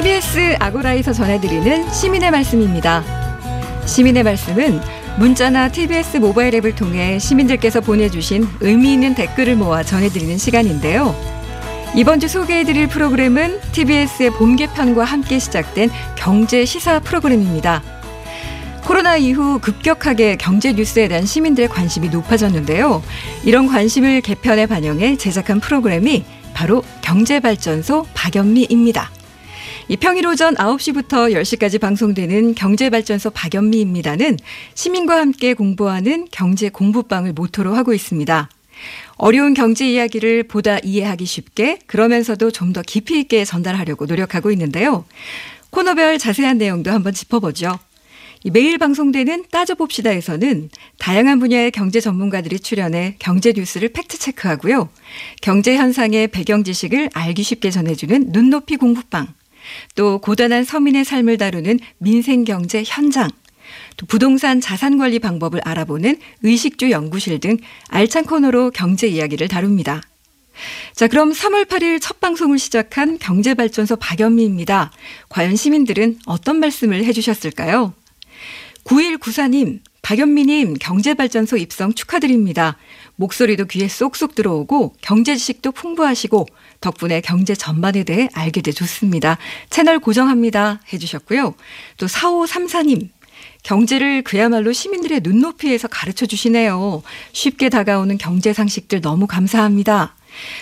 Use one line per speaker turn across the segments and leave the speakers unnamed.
TBS 아고라에서 전해드리는 시민의 말씀입니다. 시민의 말씀은 문자나 TBS 모바일 앱을 통해 시민들께서 보내주신 의미 있는 댓글을 모아 전해드리는 시간인데요. 이번 주 소개해드릴 프로그램은 TBS의 봄 개편과 함께 시작된 경제 시사 프로그램입니다. 코로나 이후 급격하게 경제 뉴스에 대한 시민들의 관심이 높아졌는데요. 이런 관심을 개편에 반영해 제작한 프로그램이 바로 경제발전소 박연미입니다. 이 평일 오전 9시부터 10시까지 방송되는 경제발전소 박연미입니다는 시민과 함께 공부하는 경제 공부방을 모토로 하고 있습니다. 어려운 경제 이야기를 보다 이해하기 쉽게 그러면서도 좀 더 깊이 있게 전달하려고 노력하고 있는데요. 코너별 자세한 내용도 한번 짚어보죠. 매일 방송되는 따져봅시다에서는 다양한 분야의 경제 전문가들이 출연해 경제 뉴스를 fact check하고요. 경제 현상의 배경 지식을 알기 쉽게 전해주는 눈높이 공부방. 또 고단한 서민의 삶을 다루는 민생경제 현장, 또 부동산 자산 관리 방법을 알아보는 의식주 연구실 등 알찬 코너로 경제 이야기를 다룹니다. 자, 그럼 3월 8일 첫 방송을 시작한 경제발전소 박연미입니다. 과연 시민들은 어떤 말씀을 해주셨을까요? 9194님, 박연미님 경제발전소 입성 축하드립니다. 목소리도 귀에 쏙쏙 들어오고 경제 지식도 풍부하시고 덕분에 경제 전반에 대해 알게 돼 좋습니다. 채널 고정합니다. 해주셨고요. 또 4534님. 경제를 그야말로 시민들의 눈높이에서 가르쳐 주시네요. 쉽게 다가오는 경제 상식들 너무 감사합니다.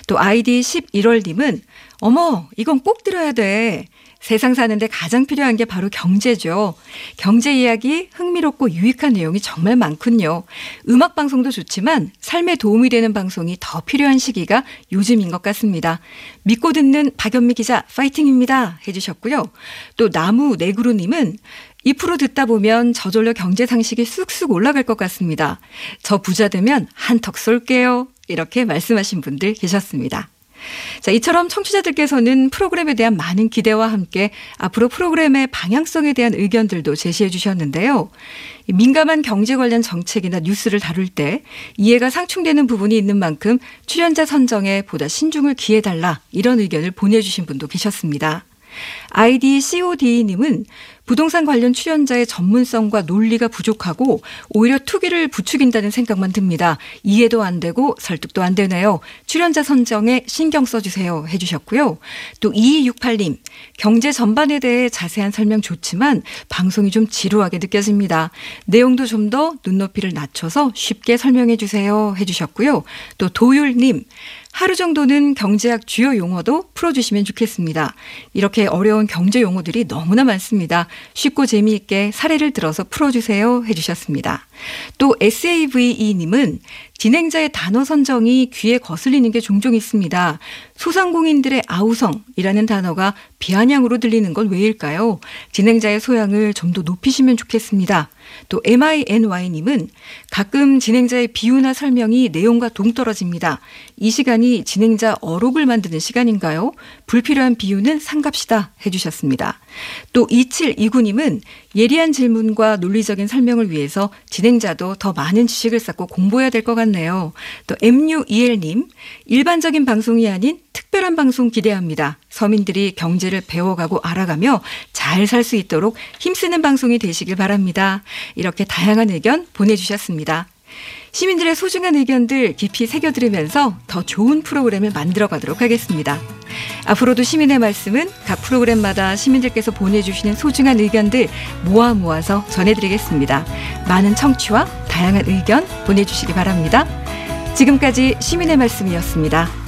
또 아이디 11월님은 어머, 이건 꼭 들어야 돼. 세상 사는데 가장 필요한 게 바로 경제죠. 경제 이야기 흥미롭고 유익한 내용이 정말 많군요. 음악 방송도 좋지만 삶에 도움이 되는 방송이 더 필요한 시기가 요즘인 것 같습니다. 믿고 듣는 박연미 기자 파이팅입니다. 해주셨고요. 또 나무 네그루님은 이 프로 듣다 보면 저절로 경제 상식이 쑥쑥 올라갈 것 같습니다. 저 부자 되면 한턱 쏠게요. 이렇게 말씀하신 분들 계셨습니다. 자, 이처럼 청취자들께서는 프로그램에 대한 많은 기대와 함께 앞으로 프로그램의 방향성에 대한 의견들도 제시해 주셨는데요. 민감한 경제 관련 정책이나 뉴스를 다룰 때 이해가 상충되는 부분이 있는 만큼 출연자 선정에 보다 신중을 기해달라 이런 의견을 보내주신 분도 계셨습니다. 아이디 COD님은 부동산 관련 출연자의 전문성과 논리가 부족하고 오히려 투기를 부추긴다는 생각만 듭니다. 이해도 안 되고 설득도 안 되네요. 출연자 선정에 신경 써주세요. 해주셨고요. 또 2268님, 경제 전반에 대해 자세한 설명 좋지만 방송이 좀 지루하게 느껴집니다. 내용도 좀 더 눈높이를 낮춰서 쉽게 설명해 주세요. 해주셨고요. 또 도율님, 하루 정도는 경제학 주요 용어도 풀어주시면 좋겠습니다. 이렇게 어려운 경제 용어들이 너무나 많습니다. 쉽고 재미있게 사례를 들어서 풀어주세요 해주셨습니다. 또 SAVE님은 진행자의 단어 선정이 귀에 거슬리는 게 종종 있습니다. 소상공인들의 아우성이라는 단어가 비아냥으로 들리는 건 왜일까요? 진행자의 소양을 좀 더 높이시면 좋겠습니다. 또 MINY님은 가끔 진행자의 비유나 설명이 내용과 동떨어집니다. 이 시간이 진행자 어록을 만드는 시간인가요? 불필요한 비유는 상갑시다 해주셨습니다. 또 2729님은 예리한 질문과 논리적인 설명을 위해서 진행자도 더 많은 지식을 쌓고 공부해야 될 것 같네요. 또 MUEL님, 일반적인 방송이 아닌 특별한 방송 기대합니다. 서민들이 경제를 배워가고 알아가며 잘 살 수 있도록 힘쓰는 방송이 되시길 바랍니다. 이렇게 다양한 의견 보내주셨습니다. 시민들의 소중한 의견들 깊이 새겨들으면서 더 좋은 프로그램을 만들어 가도록 하겠습니다. 앞으로도 시민의 말씀은 각 프로그램마다 시민들께서 보내주시는 소중한 의견들 모아 모아서 전해드리겠습니다. 많은 청취와 다양한 의견 보내주시기 바랍니다. 지금까지 시민의 말씀이었습니다.